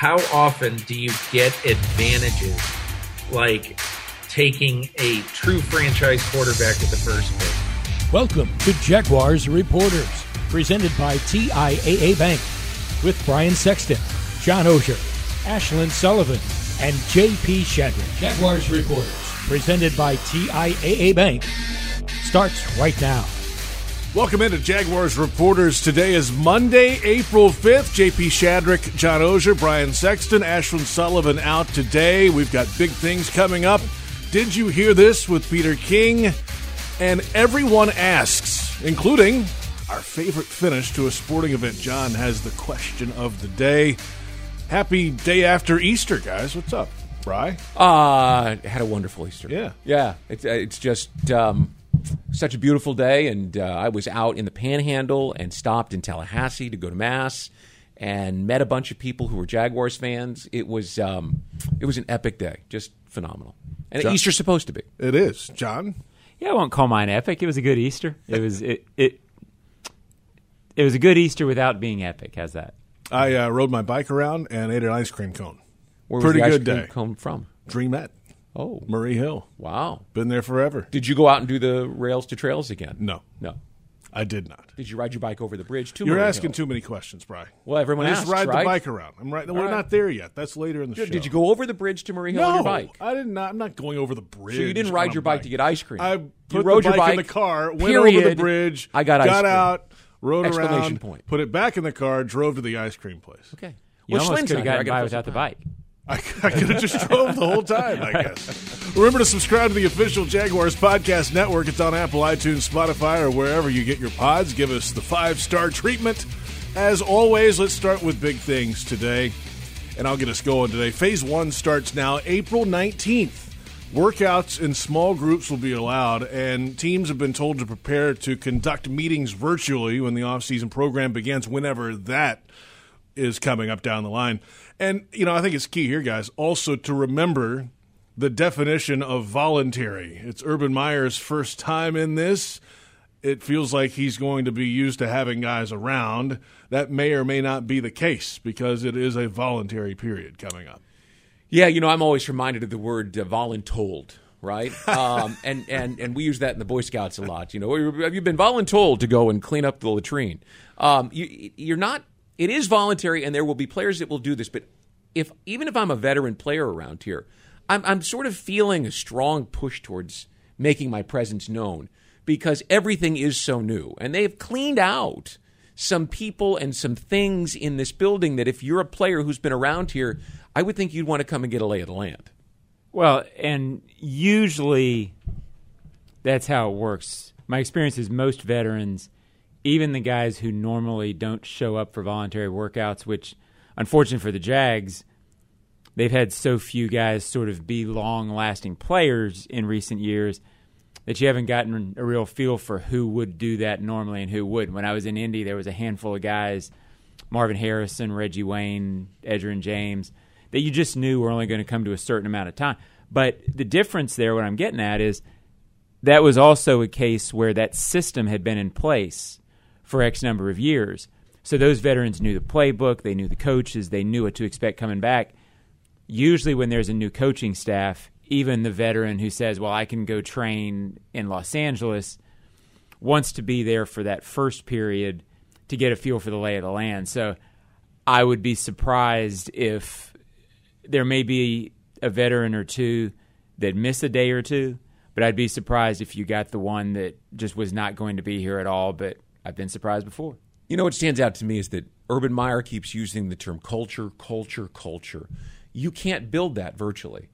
how often do you get advantages like taking a true franchise quarterback at the first pick? Welcome to Jaguars Reporters, presented by TIAA Bank, with Brian Sexton, John Oehser, Ashlyn Sullivan, and JP Shadrick. Jaguars Reporters, presented by TIAA Bank, starts right now. Welcome into Jaguars Reporters. Today is Monday, April 5th. JP Shadrick, John Oehser, Brian Sexton, Ashlyn Sullivan out today. We've got big things coming up. Did you hear this with Peter King? And everyone asks, including our favorite finish to a sporting event. John has the question of the day. Happy day after Easter, guys. What's up, Bry? Uh, had a wonderful Easter. Yeah. Yeah. It's, uh, it's just um, such a beautiful day. And uh, I was out in the panhandle and stopped in Tallahassee to go to Mass and met a bunch of people who were Jaguars fans. It was, um, it was an epic day. Just phenomenal. And John- Easter's supposed to be. It is. John? Yeah, I won't call mine epic. It was a good Easter. It was it it it was a good Easter without being epic. How's that? I uh, rode my bike around and ate an ice cream cone. Where Pretty was the ice good cream day. come from? Dreamette, Oh, Murray Hill. wow. Been there forever. Did you go out and do the rails to trails again? No, No. I did not. Did you ride your bike over the bridge too? You're asking too many questions, Bry. Well, everyone I just ride right? the bike around. I'm right. We're right. not there yet. That's later in the show. Did you go over the bridge to Murray Hill No, on your bike? I did not. I'm not going over the bridge. So you didn't ride your bike to get ice cream. I You rode the your bike in the car, went over the period. bridge. I got ice got cream. out, rode around, point. put it back in the car, drove to the ice cream place. Okay. You well, almost Schlinn's could have not here. I gotten gotta by without the bike. I, I could have just drove the whole time, I guess. Remember to subscribe to the official Jaguars Podcast Network. It's on Apple, iTunes, Spotify, or wherever you get your pods. Give us the five star treatment. As always, let's start with big things today, and I'll get us going today. Phase one starts now, April 19th. Workouts in small groups will be allowed, and teams have been told to prepare to conduct meetings virtually when the offseason program begins, whenever that is coming up down the line. And, you know, I think it's key here, guys, also to remember the definition of voluntary. It's Urban Meyer's first time in this. It feels like he's going to be used to having guys around. That may or may not be the case because it is a voluntary period coming up. Yeah, you know, I'm always reminded of the word uh, voluntold, right? um, and, and, and we use that in the Boy Scouts a lot. You know, have you been voluntold to go and clean up the latrine? Um, you, you're not, it is voluntary, and there will be players that will do this. But if even if I'm a veteran player around here, I'm, I'm sort of feeling a strong push towards making my presence known because everything is so new. And they've cleaned out some people and some things in this building that if you're a player who's been around here, I would think you'd want to come and get a lay of the land. Well, and usually that's how it works. My experience is most veterans, even the guys who normally don't show up for voluntary workouts, which unfortunately for the Jags, they've had so few guys sort of be long lasting players in recent years that you haven't gotten a real feel for who would do that normally and who wouldn't. When I was in Indy, there was a handful of guys, Marvin Harrison, Reggie Wayne, Edgerrin James, that you just knew were only going to come to a certain amount of time. But the difference there, what I'm getting at is that was also a case where that system had been in place for X number of years. So those veterans knew the playbook, they knew the coaches, they knew what to expect coming back. Usually, when there's a new coaching staff, even the veteran who says, Well, I can go train in Los Angeles, wants to be there for that first period to get a feel for the lay of the land. So I would be surprised if there may be a veteran or two that miss a day or two, but I'd be surprised if you got the one that just was not going to be here at all. But I've been surprised before. You know what stands out to me is that Urban Meyer keeps using the term culture, culture, culture. You can't build that virtually.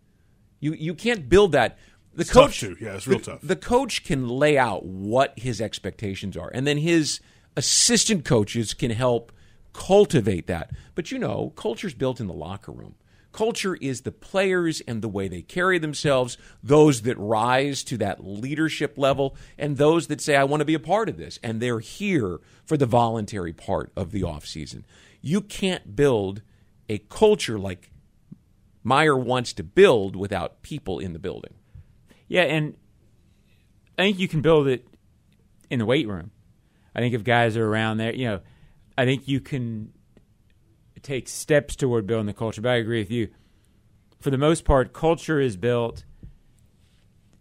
You you can't build that. The It's tough coach, to. Yeah, it's real the, tough. The coach can lay out what his expectations are, and then his assistant coaches can help cultivate that. But you know, culture's built in the locker room. Culture is the players and the way they carry themselves, those that rise to that leadership level, and those that say, I want to be a part of this. And they're here for the voluntary part of the offseason. You can't build a culture like Meyer wants to build without people in the building. Yeah, and I think you can build it in the weight room. I think if guys are around there, you know, I think you can take steps toward building the culture. But I agree with you. For the most part, culture is built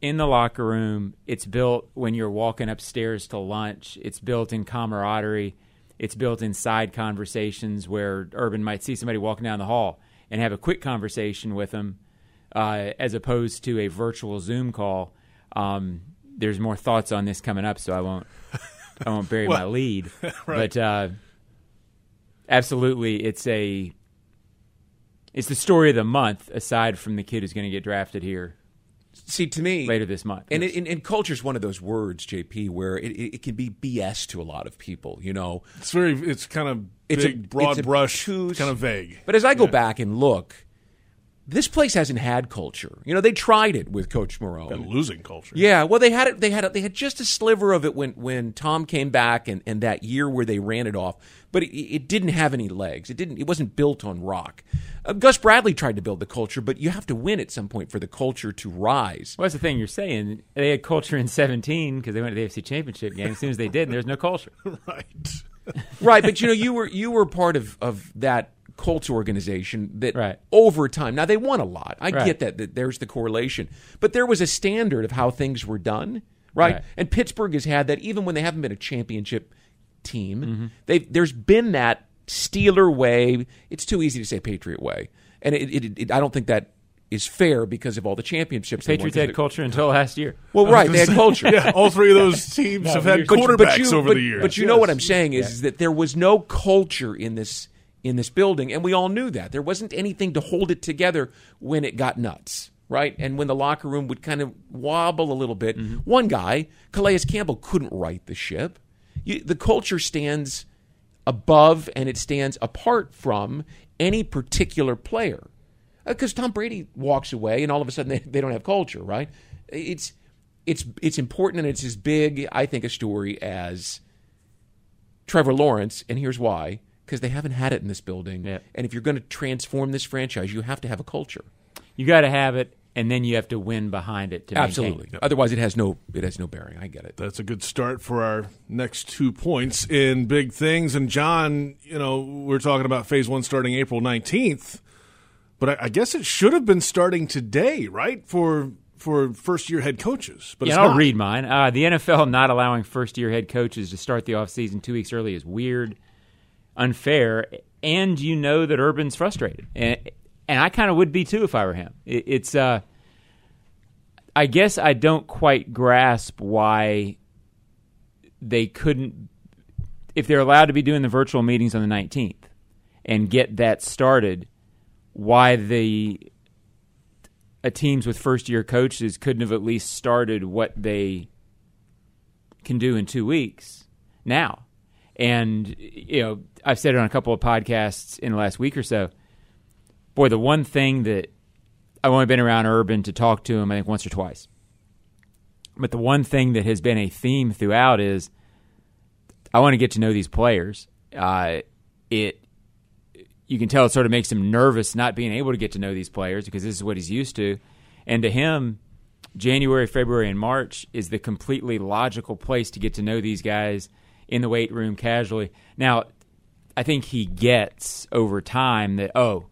in the locker room. It's built when you're walking upstairs to lunch. It's built in camaraderie. It's built in side conversations where Urban might see somebody walking down the hall and have a quick conversation with them, uh, as opposed to a virtual Zoom call. Um, there's more thoughts on this coming up, so I won't I won't bury my lead. But uh, absolutely, it's a it's the story of the month. Aside from the kid who's going to get drafted here See, to me, later this month, And, it, and, and culture is one of those words, JP, where it, it, it can be BS to a lot of people. You know, It's very. It's kind of It's a- broad it's a brush, choose- kind of vague. But as I go back and look, this place hasn't had culture. You know, they tried it with Coach Marrone. And losing culture. Yeah, well, they had it. They had it. They had just a sliver of it when when Tom came back and, and that year where they ran it off. But it, it didn't have any legs. It didn't. It wasn't built on rock. Uh, Gus Bradley tried to build the culture, but you have to win at some point for the culture to rise. Well, that's the thing you're saying. They had culture in 17 because they went to the AFC Championship game. As soon as they did, there's no culture. Right. right, but you know, you were you were part of of that Colts organization that Right. over time. Now they won a lot. I Right. get that, that. There's the correlation, but there was a standard of how things were done, right? Right. And Pittsburgh has had that even when they haven't been a championship team. Mm-hmm. They there's been that Steeler way. It's too easy to say Patriot way, and it, it, it, I don't think that is fair because of all the championships. they won. Patriots had culture until last year. Well, right, they had culture. yeah, all three of those teams have had but- quarterbacks you, over but, the years. But you know what I'm saying is, is that there was no culture in this in this building, and we all knew that there wasn't anything to hold it together when it got nuts, right? And when the locker room would kind of wobble a little bit. Mm-hmm. One guy, Calais Campbell, couldn't right the ship. You, the culture stands above and it stands apart from any particular player because Tom Brady walks away and all of a sudden they, they don't have culture, right? It's it's it's important and it's as big, I think, a story as Trevor Lawrence, and here's why: because they haven't had it in this building. Yep. And if you're going to transform this franchise, you have to have a culture. You got to have it, and then you have to win behind it to maintain Absolutely. it. Otherwise, it has no it has no bearing. I get it. That's a good start for our next two points in big things. And John, you know, we're talking about phase one starting April 19th, but I, I guess it should have been starting today, right? For for first year head coaches. But yeah, I'll not. read mine. Uh, the NFL not allowing first year head coaches to start the offseason two weeks early is weird, unfair, and you know that Urban's frustrated. And, and I kind of would be too if I were him. It, it's, uh, I guess I don't quite grasp why they couldn't, if they're allowed to be doing the virtual meetings on the 19th and get that started, why the teams with first year coaches couldn't have at least started what they can do in two weeks now. And, you know, I've said it on a couple of podcasts in the last week or so. Boy, the one thing that I've only been around Urban to talk to him, I think, once or twice. But the one thing that has been a theme throughout is I want to get to know these players. Uh, it you can tell it sort of makes him nervous not being able to get to know these players because this is what he's used to. And to him, January, February, and March is the completely logical place to get to know these guys in the weight room casually. Now, I think he gets over time that, oh,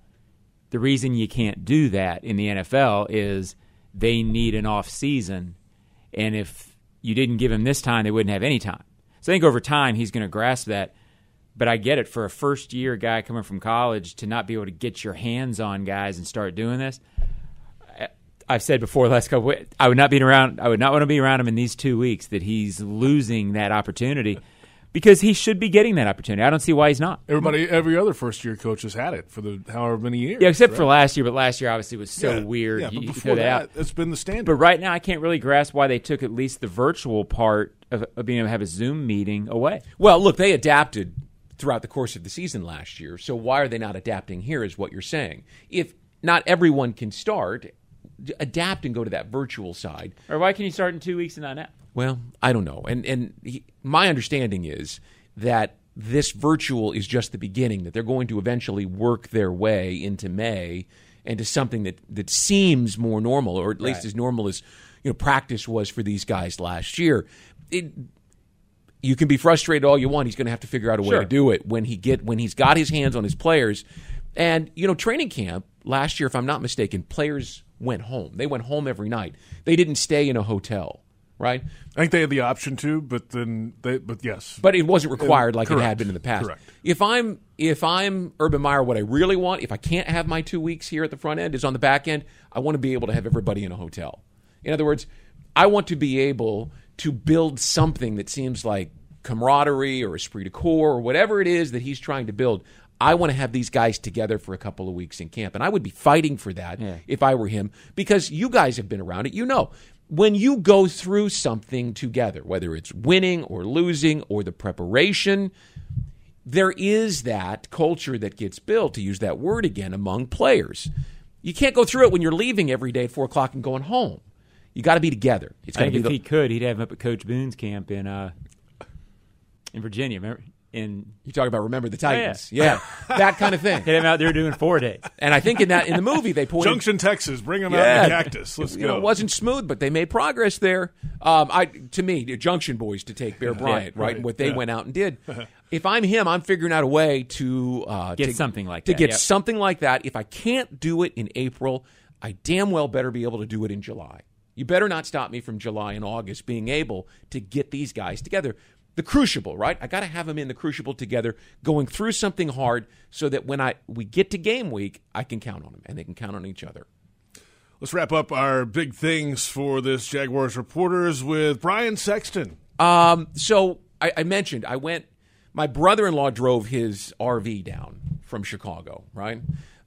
the reason you can't do that in the NFL is they need an off season. And if you didn't give him this time, they wouldn't have any time. So I think over time he's going to grasp that. But I get it for a first year guy coming from college to not be able to get your hands on guys and start doing this. I've said before last couple, I would not be around. I would not want to be around him in these two weeks. That he's losing that opportunity because he should be getting that opportunity. I don't see why he's not. Everybody, every other first year coach has had it for the however many years. Yeah, except right? for last year. But last year obviously was so Yeah, weird. Yeah, You- but you before throw that, out. it's been the standard. But right now, I can't really grasp why they took at least the virtual part of, of being able to have a Zoom meeting away. Well, look, they adapted throughout the course of the season last year. So why are they not adapting here? Is what you're saying? If not everyone can start, adapt and go to that virtual side. Or why can you start in two weeks and not now? Well, I don't know. And and he, my understanding is that this virtual is just the beginning. That they're going to eventually work their way into May into something that that seems more normal, or at least Right. as normal as you know practice was for these guys last year. It, you can be frustrated all you want. He's going to have to figure out a way Sure. to do it when he get when he's got his hands on his players. And you know, training camp last year, if I'm not mistaken, players went home. They went home every night. They didn't stay in a hotel, right? I think they had the option to, but then they, but yes, But it wasn't required like it had been in the past. Correct. If I'm if I'm Urban Meyer, what I really want, if I can't have my two weeks here at the front end, is on the back end. I want to be able to have everybody in a hotel. In other words, I want to be able to build something that seems like camaraderie or esprit de corps or whatever it is that he's trying to build. I want to have these guys together for a couple of weeks in camp, and I would be fighting for that Yeah. if I were him because you guys have been around it. You know, when you go through something together, whether it's winning or losing or the preparation, there is that culture that gets built, to use that word again, among players. You can't go through it when you're leaving every day at four o'clock and going home. You got to be together. It's to think be if the, he could, he'd have him up at Coach Boone's camp in uh, in Virginia. Remember? In you talk about remember the yeah. Titans, yeah, that kind of thing. get him out there doing four days. And I think in that in the movie they pointed Junction, Texas, bring them out Yeah. in cactus. Let's you go. know, it wasn't smooth, but they made progress there. Um, I, to me, the Junction Boys to take Bear Bryant, right, right, and what they yeah. went out and did. if I'm him, I'm figuring out a way to uh, Get to- something like to that, get yep. something like that. If I can't do it in April, I damn well better be able to do it in July. You better not stop me from July and August being able to get these guys together. The crucible, right? I got to have them in the crucible together, going through something hard, so that when I we get to game week, I can count on them and they can count on each other. Let's wrap up our big things for this Jaguars reporters with Brian Sexton. Um, so I, I mentioned I went. My brother-in-law drove his RV down from Chicago. Right,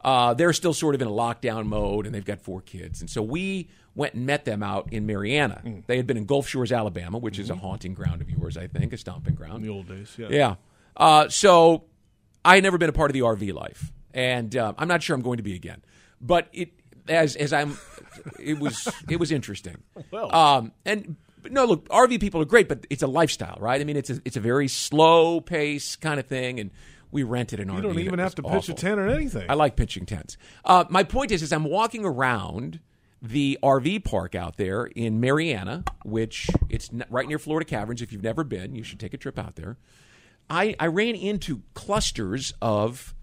uh, they're still sort of in a lockdown mode, and they've got four kids. And so we went and met them out in Marianna. They had been in Gulf Shores, Alabama, which is a haunting ground of yours, I think, a stomping ground. In the old days, yeah. Yeah. Uh, so I had never been a part of the RV life, and uh, I'm not sure I'm going to be again. But it as as I'm, it was it was interesting. Well. um, and no, look, RV people are great, but it's a lifestyle, right? I mean, it's a it's a very slow pace kind of thing, and we rented an RV. You don't even have to was pitch a tent or anything. I like pitching tents. Uh, my point is, is I'm walking around the RV park out there in Marianna, which it's right near Florida Caverns. If you've never been, you should take a trip out there. I, I ran into clusters of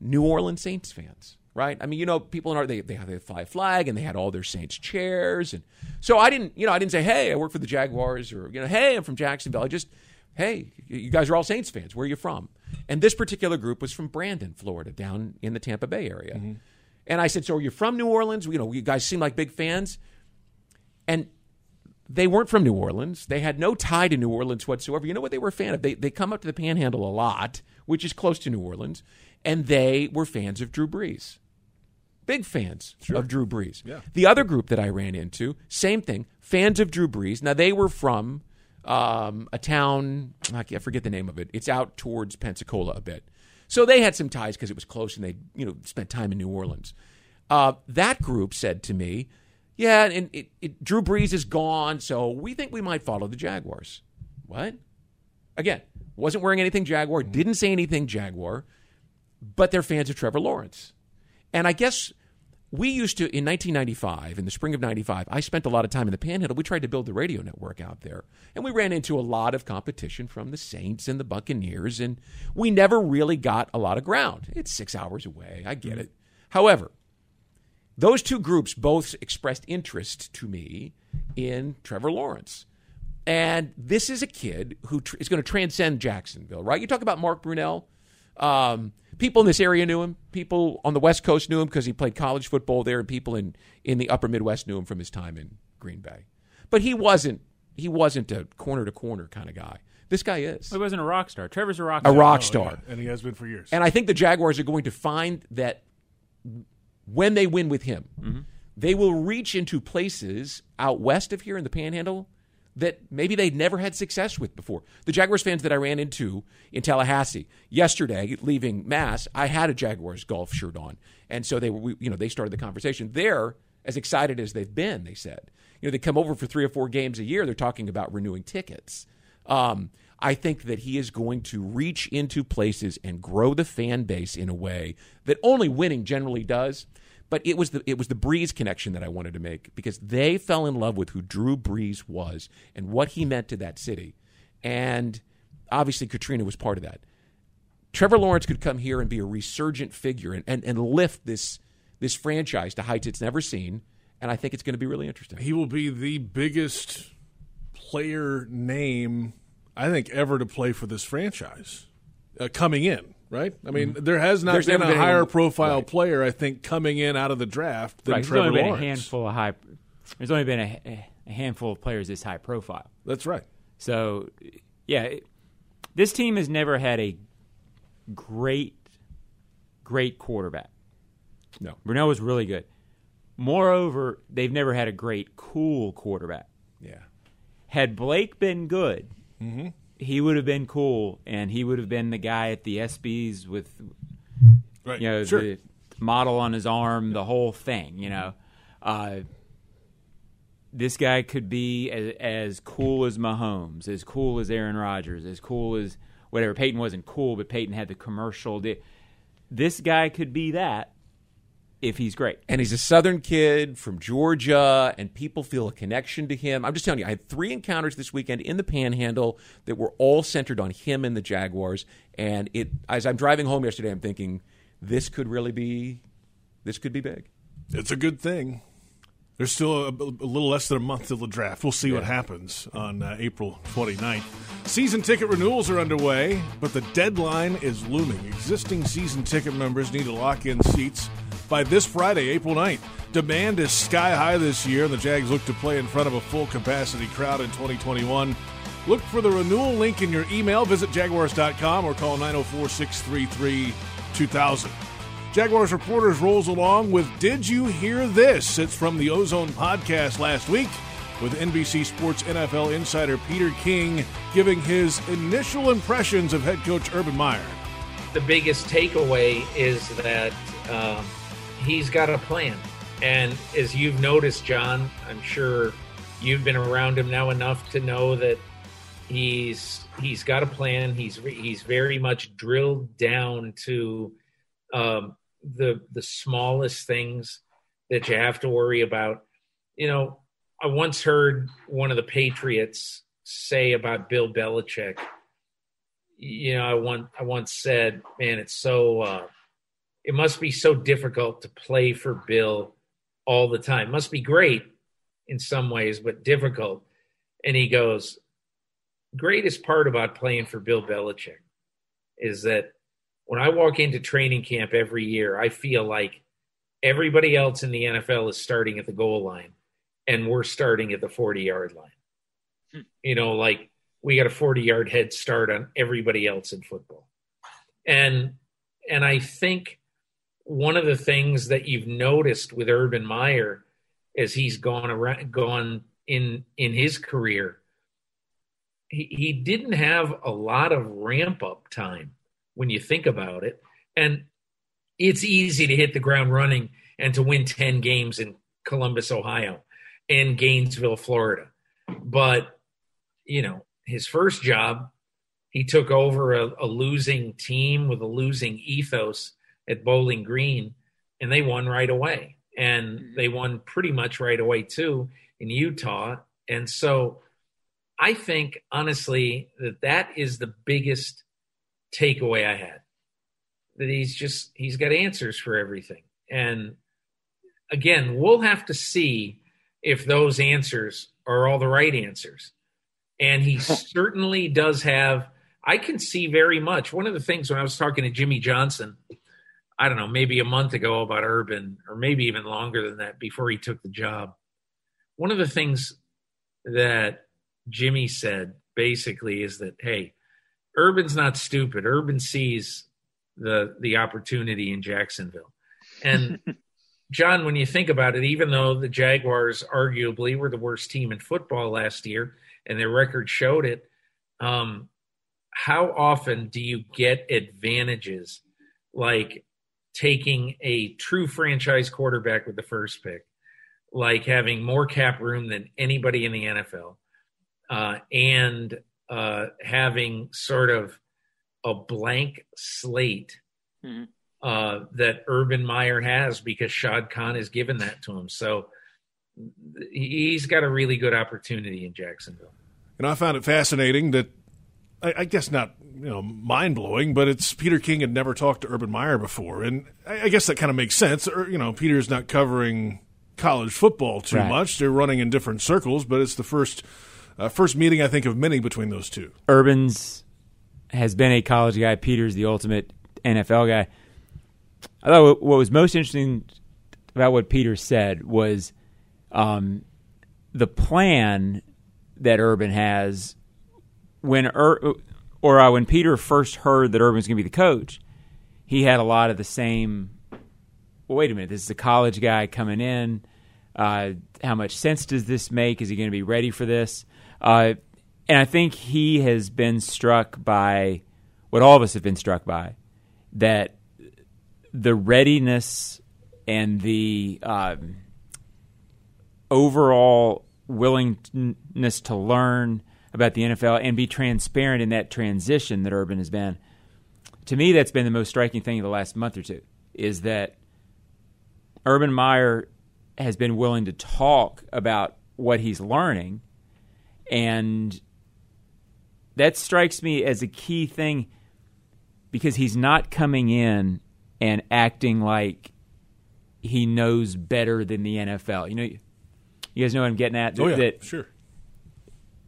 New Orleans Saints fans. Right? I mean, you know, people in our they they have they fly a flag and they had all their Saints chairs, and so I didn't, you know, I didn't say, hey, I work for the Jaguars, or you know, hey, I'm from Jacksonville. I just, hey, you guys are all Saints fans. Where are you from? And this particular group was from Brandon, Florida, down in the Tampa Bay area. Mm-hmm. And I said, so are you from New Orleans? You know, you guys seem like big fans. And they weren't from New Orleans. They had no tie to New Orleans whatsoever. You know what they were a fan of? They, they come up to the Panhandle a lot, which is close to New Orleans, and they were fans of Drew Brees. Big fans of Drew Brees. Yeah. The other group that I ran into, same thing, fans of Drew Brees. Now they were from um, a town, I forget the name of it. It's out towards Pensacola a bit. So they had some ties because it was close and they, you know, spent time in New Orleans. Uh, that group said to me, "Yeah, and it, it, Drew Brees is gone, so we think we might follow the Jaguars." What? Again, wasn't wearing anything Jaguar, didn't say anything Jaguar, but they're fans of Trevor Lawrence. And I guess we used to, in 1995, in the spring of 95, I spent a lot of time in the Panhandle. We tried to build the radio network out there. And we ran into a lot of competition from the Saints and the Buccaneers, and we never really got a lot of ground. It's six hours away. I get it. However, those two groups both expressed interest to me in Trevor Lawrence. And this is a kid who tr- is going to transcend Jacksonville, right? You talk about Mark Brunell. Um, people in this area knew him. People on the West Coast knew him because he played college football there, and people in, in the Upper Midwest knew him from his time in Green Bay. But he wasn't he wasn't a corner to corner kind of guy. This guy is He wasn't a rock star. Trevor's a rock star. a star. rock Oh, star. yeah, and he has been for years. And I think the Jaguars are going to find that when they win with him, they will reach into places out west of here in the Panhandle that maybe they'd never had success with before. The Jaguars fans that I ran into in Tallahassee yesterday, leaving Mass, I had a Jaguars golf shirt on, and so they were, we- you know, they started the conversation. They're as excited as they've been. They said, you know, they come over for three or four games a year. They're talking about renewing tickets. Um, I think that he is going to reach into places and grow the fan base in a way that only winning generally does. But it was the it was the Brees connection that I wanted to make because they fell in love with who Drew Brees was and what he meant to that city. and obviously Katrina was part of that. Trevor Lawrence could come here and be a resurgent figure and, and, and lift this this franchise to heights it's never seen, and I think it's going to be really interesting. He will be the biggest player name I think ever to play for this franchise uh, coming in. Right? I mean, mm-hmm. there has not There's been a been higher anyone, profile right. player, I think, coming in out of the draft than right. Trevor There's only Lawrence. Been a handful of high. There's only been a, a handful of players this high profile. That's right. So, yeah, this team has never had a great, great quarterback. No. Brunell was really good. Moreover, they've never had a great, cool quarterback. Yeah. Had Blake been good, mm-hmm. He would have been cool, and he would have been the guy at the ESPYS with, right. you know, sure. the model on his arm, the whole thing, you know. Uh, this guy could be as, as, cool as Mahomes, as cool as Aaron Rodgers, as cool as whatever. Peyton wasn't cool, but Peyton had the commercial. This guy could be that if he's great. And he's a Southern kid from Georgia, and people feel a connection to him. I'm just telling you, I had three encounters this weekend in the Panhandle that were all centered on him and the Jaguars. And it, as I'm driving home yesterday, I'm thinking this could really be, this could be big. It's a good thing. There's still a, a, little less than a month till the draft. We'll see yeah. what happens on uh, April 29th. Season ticket renewals are underway, but the deadline is looming. Existing season ticket members need to lock in seats by this Friday, April 9th. Demand is sky high this year, and the Jags look to play in front of a full capacity crowd in 2021. Look for the renewal link in your email. Visit jaguars.com or call 904 633 2000. Jaguars Reporters rolls along with Did You Hear This? It's from the Ozone podcast last week with NBC Sports NFL insider Peter King giving his initial impressions of head coach Urban Meyer. The biggest takeaway is that um, he's got a plan. And as you've noticed, John, I'm sure you've been around him now enough to know that he's he's got a plan. He's he's very much drilled down to um, the the smallest things that you have to worry about. You know, I once heard one of the Patriots say about Bill Belichick. You know, I once I once said, "Man, it's so uh, it must be so difficult to play for Bill all the time. It must be great in some ways, but difficult." And he goes, "Greatest part about playing for Bill Belichick is that when I walk into training camp every year, I feel like everybody else in the NFL is starting at the goal line and we're starting at the 40 yard line. Hmm. You know, like we got a 40 yard head start on everybody else in football. And and I think one of the things that you've noticed with Urban Meyer as he's gone around gone in in his career, he, he didn't have a lot of ramp up time when you think about it. And it's easy to hit the ground running and to win 10 games in Columbus, Ohio and Gainesville, Florida. But, you know, his first job, he took over a, a losing team with a losing ethos at Bowling Green, and they won right away. And mm-hmm. they won pretty much right away, too, in Utah. And so I think, honestly, that that is the biggest takeaway I had that he's just he's got answers for everything. And again, we'll have to see if those answers are all the right answers. And he certainly does have I can see very much. One of the things when I was talking to Jimmy Johnson, I don't know, maybe a month ago about Urban, or maybe even longer than that before he took the job. One of the things that Jimmy said basically is that, hey, Urban's not stupid. Urban sees the the opportunity in Jacksonville. And John, when you think about it, even though the Jaguars arguably were the worst team in football last year, and their record showed it, um, how often do you get advantages like taking a true franchise quarterback with the first pick, like having more cap room than anybody in the NFL, uh, and uh, having sort of a blank slate mm-hmm. uh, that Urban Meyer has because Shad Khan has given that to him. So he's got a really good opportunity in Jacksonville. And I found it fascinating that I, I guess not you know mind blowing, but it's Peter King had never talked to Urban Meyer before, and I, I guess that kind of makes sense. Or, you know, Peter's not covering college football too Right. much; they're running in different circles, but it's the first uh, first meeting I think of many between those two. Urban's has been a college guy. Peter's the ultimate NFL guy. I thought what- what was most interesting about what Peter said was um, the plan that Urban has when or uh, when Peter first heard that Urban was going to be the coach. He had a lot of the same. Well, wait a minute. This is a college guy coming in. Uh, how much sense does this make? Is he going to be ready for this? Uh, and I think he has been struck by what all of us have been struck by that the readiness and the um, overall willingness to learn about the NFL and be transparent in that transition that Urban has been. To me, that's been the most striking thing in the last month or two is that Urban Meyer has been willing to talk about what he's learning, and that strikes me as a key thing because he's not coming in and acting like he knows better than the NFL. You know, you guys know what I'm getting at. Oh yeah, that sure.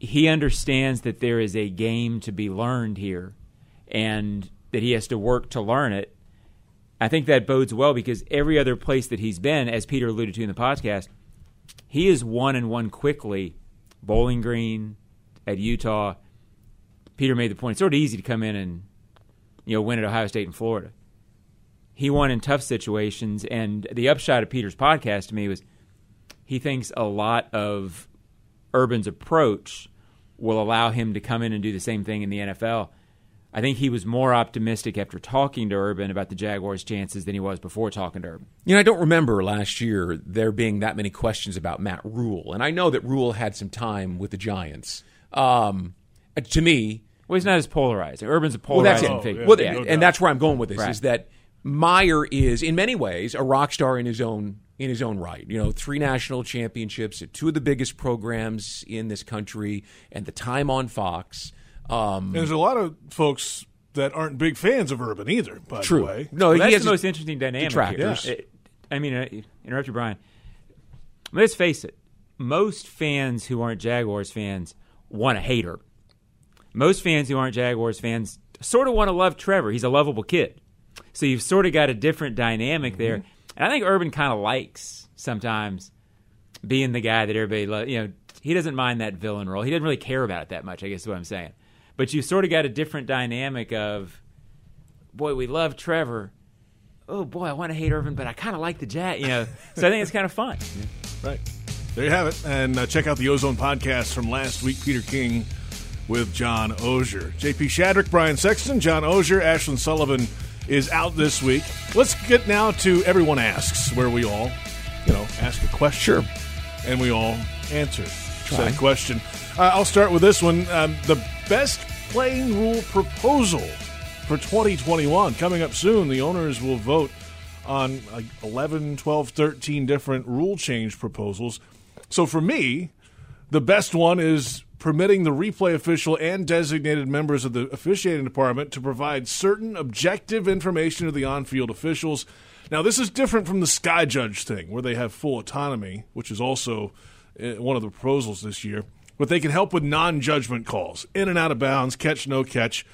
He understands that there is a game to be learned here and that he has to work to learn it. I think that bodes well because every other place that he's been, as Peter alluded to in the podcast, he has won and won quickly. Bowling Green at Utah. Peter made the point. It's sort of easy to come in and you know win at Ohio State and Florida. He won in tough situations, and the upshot of Peter's podcast to me was he thinks a lot of Urban's approach will allow him to come in and do the same thing in the NFL. I think he was more optimistic after talking to Urban about the Jaguars' chances than he was before talking to Urban. You know, I don't remember last year there being that many questions about Matt Rhule, and I know that Rule had some time with the Giants. Um, to me, Well, he's not as polarizing. Urban's a well, that's polarizing it. figure. Well, Yeah. no doubt. and that's where I'm going with this Right. is that Meyer is, in many ways, a rock star in his own in his own right. You know, three national championships at two of the biggest programs in this country, and the time on Fox. Um, there's a lot of folks that aren't big fans of Urban either. By true. the way, No, Well, that's the most interesting dynamic detractors. here. It- I mean, uh, interrupt you, Brian. Let's face it. Most fans who aren't Jaguars fans want to hate Urban. Most fans who aren't Jaguars fans sort of want to love Trevor. He's a lovable kid. So you've sort of got a different dynamic there. And I think Urban kind of likes sometimes being the guy that everybody loves. You know, he doesn't mind that villain role. He doesn't really care about it that much, I guess is what I'm saying. But you've sort of got a different dynamic of, boy, we love Trevor. Oh boy, I want to hate Irvin, but I kind of like the Jet, You know, so I think it's kind of fun. Right. There you have it. And uh, check out the Ozone podcast from last week, Peter King with John Oehser. JP Shadrick, Brian Sexton, John Oehser, Ashlyn Sullivan is out this week. Let's get now to Everyone Asks, where we all, you know, ask a question. Sure. And we all answer said question. Uh, I'll start with this one. Um, the best playing rule proposal for 2021. Coming up soon, the owners will vote on like 11, 12, 13 different rule change proposals. So for me, the best one is permitting the replay official and designated members of the officiating department to provide certain objective information to the on field officials. Now, this is different from the Sky Judge thing, where they have full autonomy, which is also uh, one of the proposals this year. But they can help with non judgment calls, in and out of bounds, catch, no catch.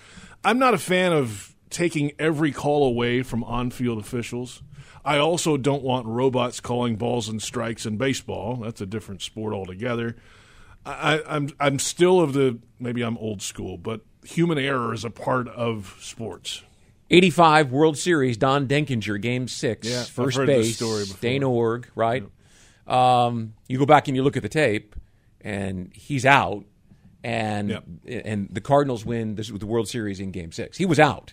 I'm not a fan of taking every call away from on field officials. I also don't want robots calling balls and strikes in baseball. That's a different sport altogether. I, I'm I'm still of the maybe I'm old school, but human error is a part of sports. 85 World Series, Don Denkinger, Game Six, Yeah, first base, story. Dane Iorg, right? Um, you go back and you look at the tape, and he's out, and Yep. and the Cardinals win this, with the World Series in Game Six. He was out,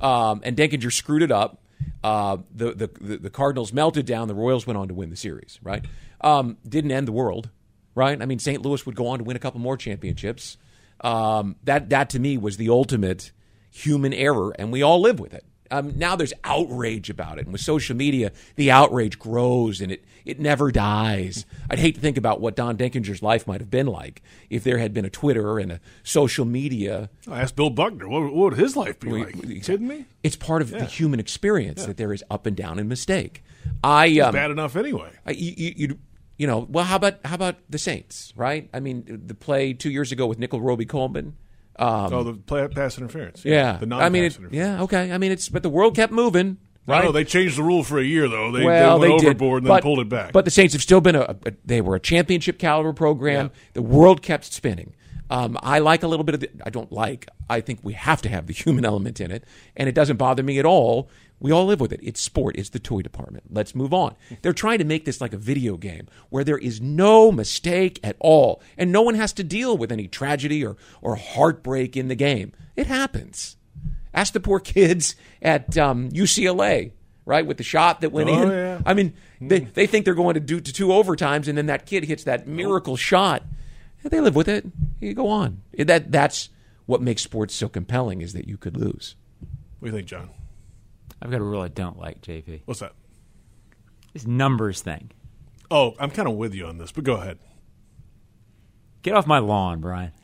um, and Denkinger screwed it up. Uh, the, the the the Cardinals melted down. The Royals went on to win the series. Right? Um, didn't end the world. Right? I mean, St. Louis would go on to win a couple more championships. Um, that that to me was the ultimate human error, and we all live with it. Um, now there's outrage about it, and with social media, the outrage grows and it it never dies. I'd hate to think about what Don Denkinger's life might have been like if there had been a Twitter and a social media. I asked Bill Buckner, what, what would his life be like? You kidding me? It's part of the human experience that there is up and down and mistake. I um, Bad enough anyway. I- you, you, know, well, how about how about the Saints, right? I mean, the play two years ago with Nickell Robey-Coleman. Um, oh, the play, pass interference. yeah, The non I mean, pass it, interference. yeah, okay. I mean, it's but the world kept moving, I right? know they changed the rule for a year though. They, well, they went did, overboard and then but- pulled it back. But the Saints have still been a, a they were a championship caliber program. The world kept spinning. Um, I like a little bit of the, I don't like. I think we have to have the human element in it, and it doesn't bother me at all. We all live with it. It's sport. It's the toy department. Let's move on. They're trying to make this like a video game where there is no mistake at all, and no one has to deal with any tragedy or or heartbreak in the game. It happens. Ask the poor kids at um, UCLA, right, with the shot that went Oh, in. yeah. I mean, they, they think they're going to do to two overtimes, and then that kid hits that miracle shot. They live with it. You go on. That that's what makes sports so compelling is that you could lose. what do you think, John? I've got a rule I don't like, JP. What's that? This numbers thing. Oh, I'm kind of with you on this, but go ahead. Get off my lawn, Brian.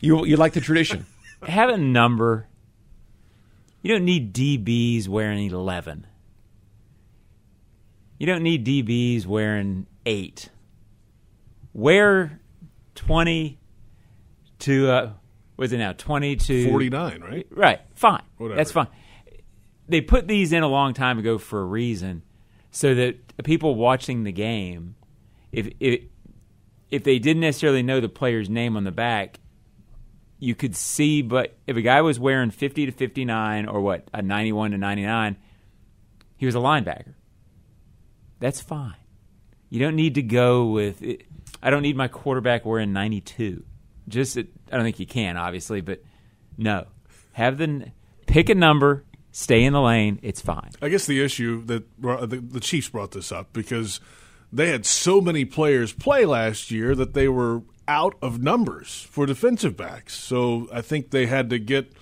You you like the tradition? Have a number. You don't need DBs wearing 11. You don't need DBs wearing 8. Wear 20 to, uh, what's it now? 20 to. 49, right? Right. Fine. Whatever. That's fine. They put these in a long time ago for a reason, so that people watching the game, if if if they didn't necessarily know the player's name on the back, you could see. But if a guy was wearing fifty to fifty nine, or what a ninety one to ninety nine, he was a linebacker. That's fine. You don't need to go with. It. I don't need my quarterback wearing ninety two. Just I don't think you can, obviously, but no. Have the pick a number, stay in the lane. It's fine. I guess the issue that the, the Chiefs brought this up because they had so many players play last year that they were out of numbers for defensive backs. So I think they had to get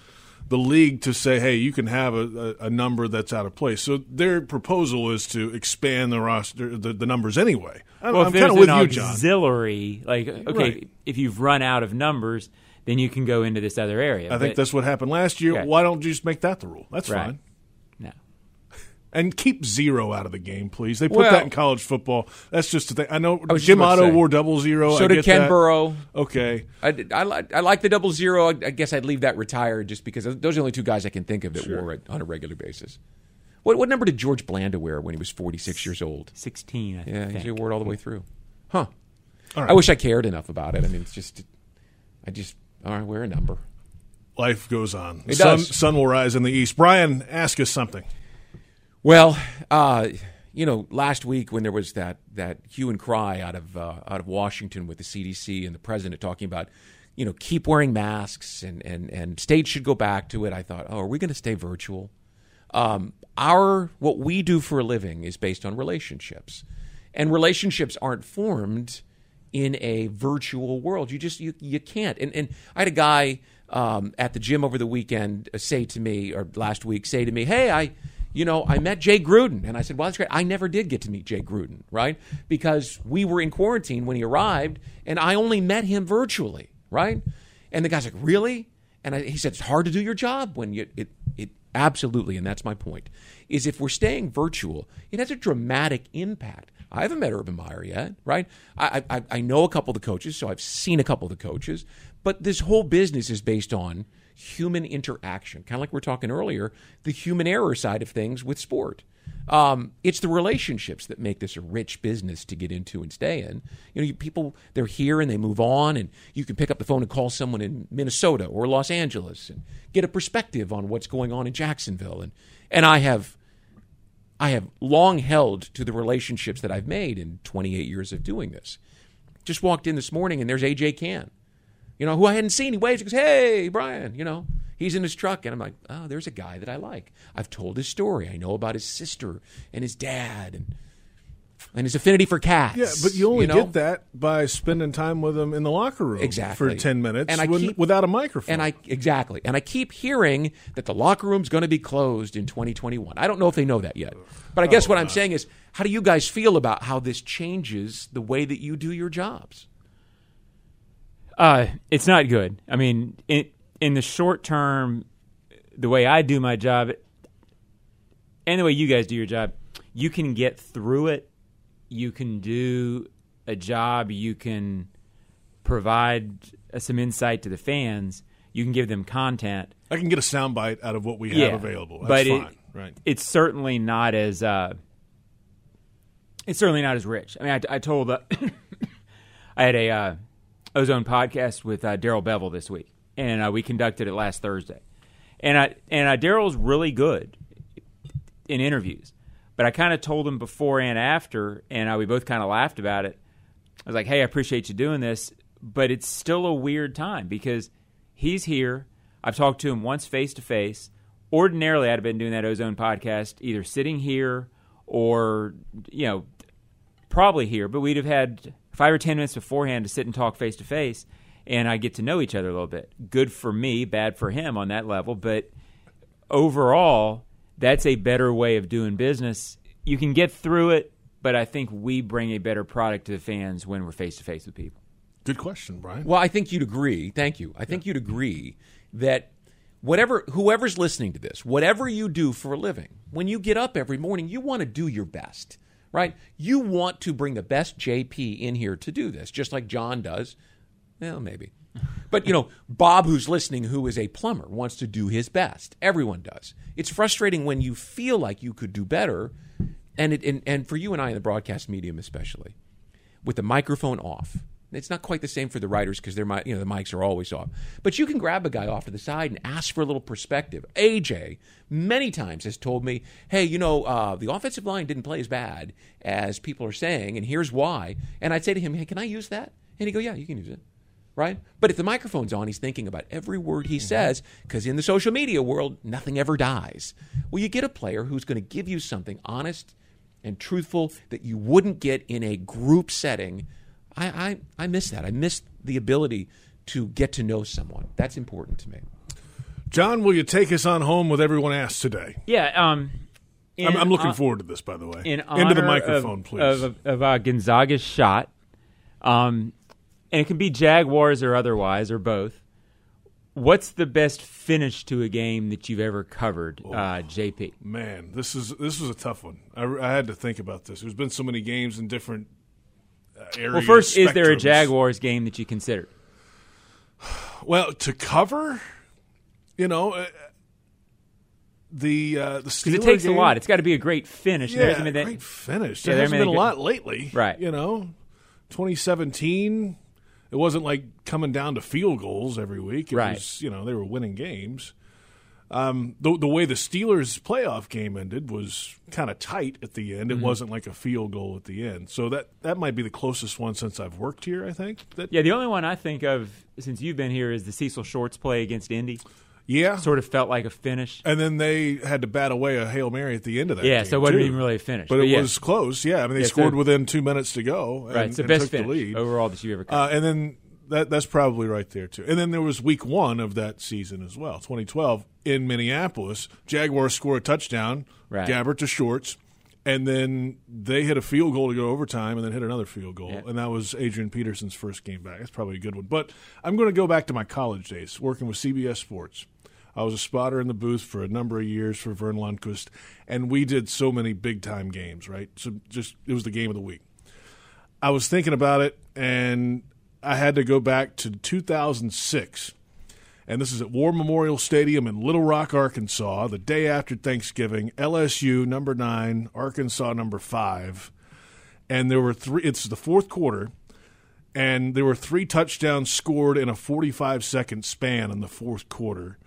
the league to say, "Hey, you can have a, a, a number that's out of place." So their proposal is to expand the roster, the, the numbers anyway. I'm, Well, I'm kind of with an you, John. auxiliary, like okay, Right. if you've run out of numbers, then you can go into this other area. I think that's what happened last year. Okay. Why don't you just make that the rule? That's Right. fine. no. And keep zero out of the game, please. They put Well- that in college football. That's just the thing. I know was just Jim Otto wore double zero. So I did get Ken that. Burrough. Okay. I, I, like I like the double zero. I, I guess I'd leave that retired just because those are the only two guys I can think of that wore it on a regular basis. What what number did George Blanda wear when he was 46 years old? Sixteen. I Yeah, think. he wore it all the way through. Huh. All right. I wish I cared enough about it. I mean, it's just, I just, all right, wear a number. Life goes on. It sun, does. sun will rise in the east. Brian, ask us something. Well, uh, you know, last week when there was that that hue and cry out of uh, out of Washington with the CDC and the president talking about, you know, keep wearing masks and and and states should go back to it. I thought, oh, are we going to stay virtual? Um, our what we do for a living is based on relationships, and relationships aren't formed in a virtual world. You just you you can't. And and I had a guy um, at the gym over the weekend uh, say to me, or last week say to me, "Hey, I." You know, I met Jay Gruden, and I said, "Well, that's great." I never did get to meet Jay Gruden, right? Because we were in quarantine when he arrived, and I only met him virtually, right? And the guy's like, "Really?" And I, he said, "It's hard to do your job when you it it absolutely." And that's my point: is if we're staying virtual, it has a dramatic impact. I haven't met Urban Meyer yet, right? I, I I know a couple of the coaches, so I've seen a couple of the coaches, but this whole business is based on human interaction, kind of like we are talking earlier, the human error side of things with sport. Um, it's the relationships that make this a rich business to get into and stay in. You know, you, people they're here and they move on, and you can pick up the phone and call someone in Minnesota or Los Angeles and get a perspective on what's going on in Jacksonville. And and I have I have long held to the relationships that I've made in 28 years of doing this. Just walked in this morning and there's AJ Cann, you know, who I hadn't seen. He waves, he goes, "Hey, Brian," you know. He's in his truck, and I'm like, "Oh, there's a guy that I like. I've told his story. I know about his sister and his dad, and and his affinity for cats. Yeah, but you only know? get that by spending time with them in the locker room Exactly. for ten minutes And I when- keep- without a microphone. And I exactly, and I keep hearing that the locker room's going to be closed in 2021. I don't know if they know that yet, but I guess what I'm saying is, how do you guys feel about how this changes the way that you do your jobs? Uh, it's not good. I mean, in in the short term, the way I do my job, and the way you guys do your job, you can get through it. You can do a job. You can provide uh, some insight to the fans. You can give them content. I can get a soundbite out of what we have Yeah, available. That's but it- right? It's certainly not as uh, it's certainly not as rich. I mean, I, I told uh, I had a uh, Ozone podcast with uh, Darrell Bevell this week, and uh, we conducted it last Thursday. And I and uh, Darrell's really good in interviews, but I kind of told him before and after, and we both kind of laughed about it. I was like, "Hey, I appreciate you doing this, but it's still a weird time because he's here. I've talked to him once face to face. Ordinarily, I'd have been doing that Ozone podcast either sitting here or you know probably here, but we'd have had five or ten minutes beforehand to sit and talk face to face, and I get to know each other a little bit. Good for me, bad for him on that level, but overall, that's a better way of doing business. You can get through it, but I think we bring a better product to the fans when we're face to face with people. Good question, Brian. Well, I think you'd agree. Thank you. I think you'd agree that whatever whoever's listening to this, whatever you do for a living, when you get up every morning, you want to do your best, right? You want to bring the best JP in here to do this, just like John does. Well, maybe. But you know, Bob who's listening who is a plumber wants to do his best. Everyone does. It's frustrating when you feel like you could do better and it and, and for you and I in the broadcast medium especially with the microphone off. It's not quite the same for the writers because they're mi- you know the mics are always off. But you can grab a guy off to the side and ask for a little perspective. AJ many times has told me, "Hey, you know, uh, the offensive line didn't play as bad as people are saying, and here's why." And I'd say to him, "Hey, can I use that?" And he'd go, "Yeah, you can use it." Right? But if the microphone's on, he's thinking about every word he says because in the social media world, nothing ever dies. Well, you get a player who's going to give you something honest and truthful that you wouldn't get in a group setting. I, I, I miss that. I miss the ability to get to know someone. That's important to me. John, will you take us on home with everyone asked today? Yeah, um, in I'm, I'm looking hon- forward to this, by the way. in Into the honor microphone, of, please. Of, of uh, Gonzaga's shot, um, and it can be Jaguars or otherwise or both. What's the best finish to a game that you've ever covered, Oh. uh, JP? Man, this is this was a tough one. I, I had to think about this. There's been so many games in different uh, areas. Well, first, is there a. Jaguars game that you consider? Well, to cover, you know, uh, the uh, the Because it takes game, a lot. It's got to be a great finish. Yeah, There's- mean, that- great finish. Yeah, There there hasn't been a lot lately, Right. You know, 2017. It wasn't like coming down to field goals every week. It Right. was, you know, they were winning games. Um, the, the way the Steelers playoff game ended was kind of tight at the end. It Mm-hmm. wasn't like a field goal at the end. So that that might be the closest one since I've worked here. I think that yeah, the only one I think of since you've been here is the Cecil Shorts play against Indy. Yeah. Sort of felt like a finish. And then they had to bat away a hail mary at the end of that. Yeah, so it wasn't too. even really a finish. But, it yeah. was close. Yeah, I mean they Yeah, scored so- within two minutes to go. And, right. It's the best took the lead. overall that you ever. Uh, and then that that's probably right there too. And then there was week one of that season as well, 2012 in Minneapolis. Jaguars score a touchdown, Right. Gabbert to Shorts, and then they hit a field goal to go overtime, and then hit another field goal, Yeah. and that was Adrian Peterson's first game back. That's probably a good one. But I'm going to go back to my college days, working with CBS Sports. I was a spotter in the booth for a number of years for Verne Lundquist, and we did so many big time games. Right, so just it was the game of the week. I was thinking about it, and I had to go back to 2006. And this is at War Memorial Stadium in Little Rock, Arkansas, the day after Thanksgiving. LSU number nine, Arkansas number five, and there were three. It's the fourth quarter, and there were three touchdowns scored in a 45 second span in the fourth quarter.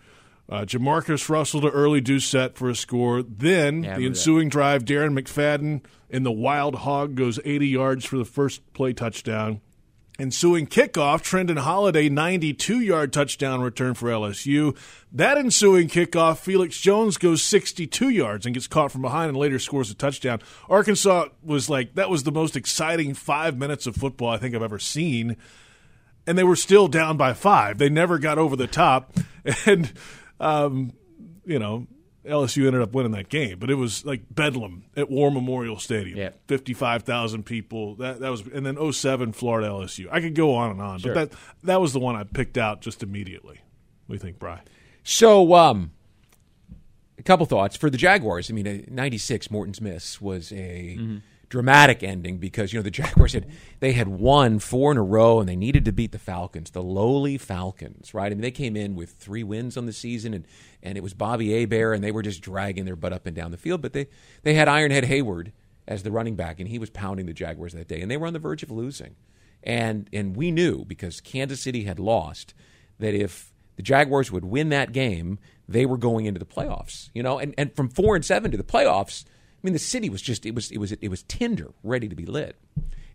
Uh, JaMarcus Russell to Early Doucet for a score. Then Yeah, the remember that. ensuing drive, Darren McFadden in the wild hog goes 80 yards for the first play touchdown. Ensuing kickoff, Trindon Holliday 92 yard touchdown return for LSU. That ensuing kickoff, Felix Jones goes 62 yards and gets caught from behind and later scores a touchdown. Arkansas was like, that was the most exciting five minutes of football I think I've ever seen. And they were still down by five. They never got over the top. And, um, you know, LSU ended up winning that game, but it was like bedlam at War Memorial Stadium. Yeah. 55,000 people. That that was and then 07 Florida LSU. I could go on and on, Sure. but that that was the one I picked out just immediately. What do you think, Bry? So, um, a couple thoughts for the Jaguars. I mean, uh, '96 Morton's miss was a dramatic ending because you know the Jaguars had they had won four in a row and they needed to beat the Falcons, the lowly Falcons, right? I mean, they came in with three wins on the season and and it was Bobby Hebert and they were just dragging their butt up and down the field, but they they had Ironhead Heyward as the running back and he was pounding the Jaguars that day and they were on the verge of losing. And and we knew because Kansas City had lost that if the Jaguars would win that game, they were going into the playoffs. You know, and, and from four and seven to the playoffs, I mean, the city was just it was it was it was tinder, ready to be lit.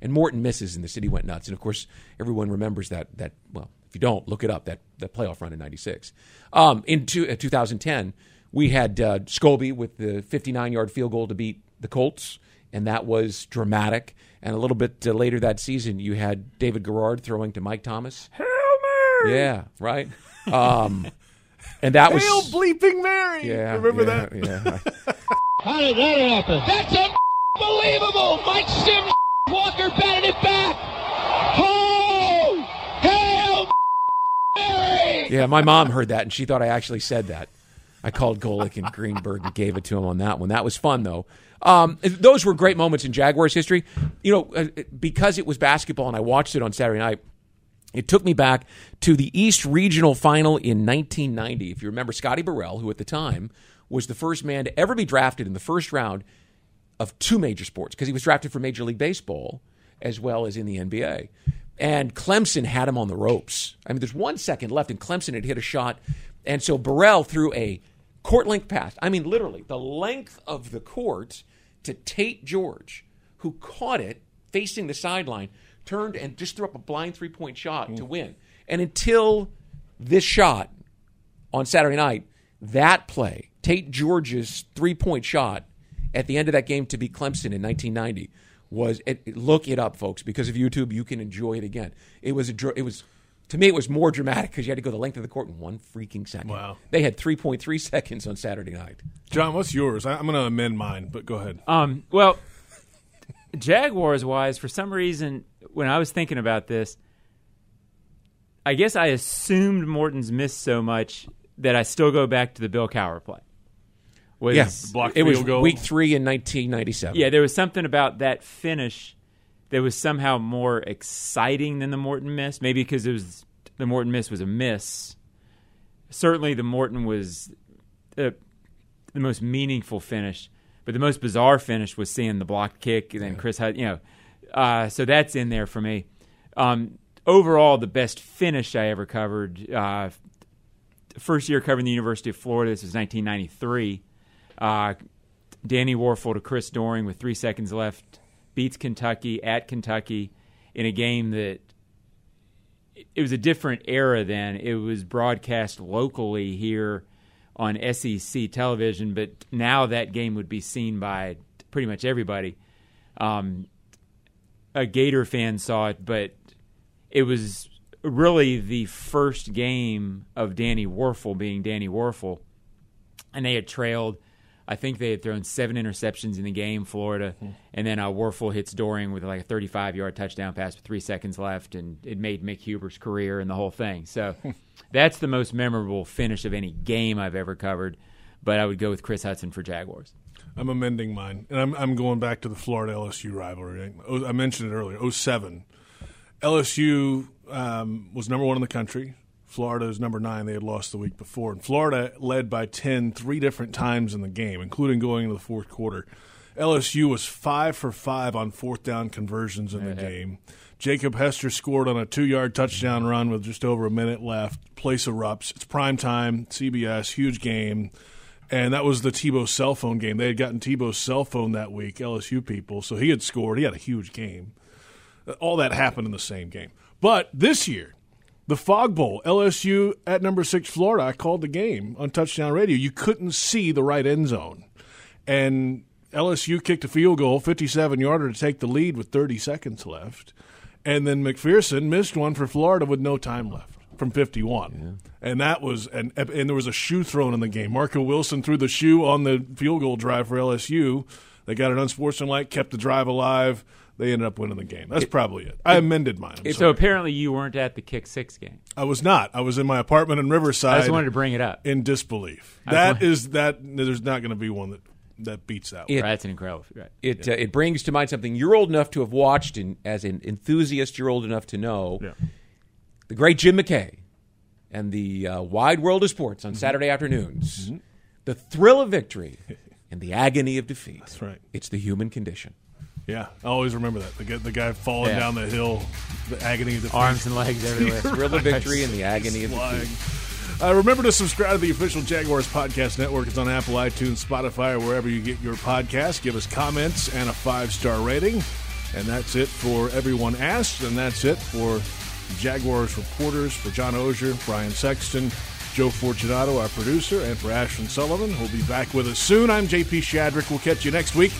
And Morton misses, and the city went nuts. And of course, everyone remembers that that well, if you don't look it up, that that playoff run in '96. Um, in two, uh, 2010, we had uh, Scobee with the 59 yard field goal to beat the Colts, and that was dramatic. And a little bit uh, later that season, you had David Garrard throwing to Mike Thomas. Hail Mary! Yeah, right. Um, and that was Hail bleeping Mary! yeah. remember yeah, that? Yeah. How did that happen? That's unbelievable! Mike Sims, Walker batted it back. Oh! Hail Mary! yeah, my mom heard that and she thought I actually said that. I called Golic and Greenberg and gave it to him on that one. That was fun though. Um, those were great moments in Jaguars history. You know, uh, because it was basketball and I watched it on Saturday night. It took me back to the East Regional Final in 1990. If you remember, Scotty Burrell, who at the time was the first man to ever be drafted in the first round of two major sports, because he was drafted for Major League Baseball as well as in the NBA. And Clemson had him on the ropes. I mean, there's one second left, and Clemson had hit a shot. And so Burrell threw a court length pass. I mean, literally, the length of the court to Tate George, who caught it facing the sideline, turned and just threw up a blind three point shot to mm. win. And until this shot on Saturday night, that play, Tate George's three point shot at the end of that game to beat Clemson in 1990 was it, it- look it up, folks, because of YouTube, you can enjoy it again. It was a, dr- it was to me it was more dramatic because you had to go the length of the court in one freaking second. Wow. They had 3.3 seconds on Saturday night. John, what's yours? I, I'm going to amend mine, but go ahead. Um, well, Jaguars wise, for some reason, when I was thinking about this, I guess I assumed Morton's missed so much that I still go back to the Bill Cowher play. Was, Yeah, block it was goal. week three in 1997. Yeah, there was something about that finish that was somehow more exciting than the Morton miss. Maybe because it was the Morton miss was a miss. Certainly, the Morton was the, the most meaningful finish, but the most bizarre finish was seeing the blocked kick and then Chris Hud. You know, uh, so that's in there for me. Um, overall, the best finish I ever covered. Uh, first year covering the University of Florida. This was 1993. Uh, Danny Wuerffel to Chris Doering with three seconds left beats Kentucky at Kentucky in a game that it was a different era then. It was broadcast locally here on SEC television, but now that game would be seen by pretty much everybody. Um, a Gator fan saw it, but it was really the first game of Danny Wuerffel being Danny Wuerffel, and they had trailed. I think they had thrown seven interceptions in the game, Florida, and then uh, Wuerffel hits Doering with like a 35-yard touchdown pass with three seconds left, and it made Mick Hubert's career and the whole thing. So that's the most memorable finish of any game I've ever covered. But I would go with Chris Hudson for Jaguars. I'm amending mine, and I'm I'm going back to the Florida LSU rivalry. I mentioned it earlier. 07. LSU um, was number one in the country. Florida is number nine. They had lost the week before, and Florida led by 10 three different times in the game, including going into the fourth quarter. LSU was five for five on fourth down conversions in the game. Jacob Hester scored on a two yard touchdown run with just over a minute left. Place erupts. It's prime time, CBS, huge game. And that was the Tebow cell phone game. They had gotten Tebow's cell phone that week, LSU people. So he had scored. He had a huge game. All that happened in the same game. But this year, the Fog Bowl, LSU at number six Florida, I called the game on touchdown radio. You couldn't see the right end zone. And LSU kicked a field goal, 57 yarder to take the lead with 30 seconds left. And then McPherson missed one for Florida with no time left from 51. And that was and and there was a shoe thrown in the game. Marco Wilson threw the shoe on the field goal drive for LSU. They got an unsportsmanlike, kept the drive alive. They ended up winning the game. That's probably it. I amended mine. I'm So sorry. apparently you weren't at the kick six game. I was not. I was in my apartment in Riverside. I just wanted to bring it up. in disbelief. I That that. There's not going to be one that that beats that. It- one. Right, that's an incredible. Right. It uh, it brings to mind something you're old enough to have watched, and as an enthusiast, you're old enough to know Yeah. the great Jim McKay and the uh, wide world of sports on Saturday afternoons. The thrill of victory and the agony of defeat. That's right. It's the human condition. Yeah, I always remember that. The guy, the guy falling Yeah. down the hill, the agony of the Arms and legs everywhere. Thrill of victory and the agony of flying. defeat. Uh, remember to subscribe to the official Jaguars podcast network. It's on Apple, iTunes, Spotify, or wherever you get your podcasts. Give us comments and a five star rating. And that's it for everyone asked. And that's it for Jaguars reporters, for John Oehser, Brian Sexton, Joe Fortunato, our producer, and for Ashton Sullivan. who'll be back with us soon. I'm JP Shadrick. We'll catch you next week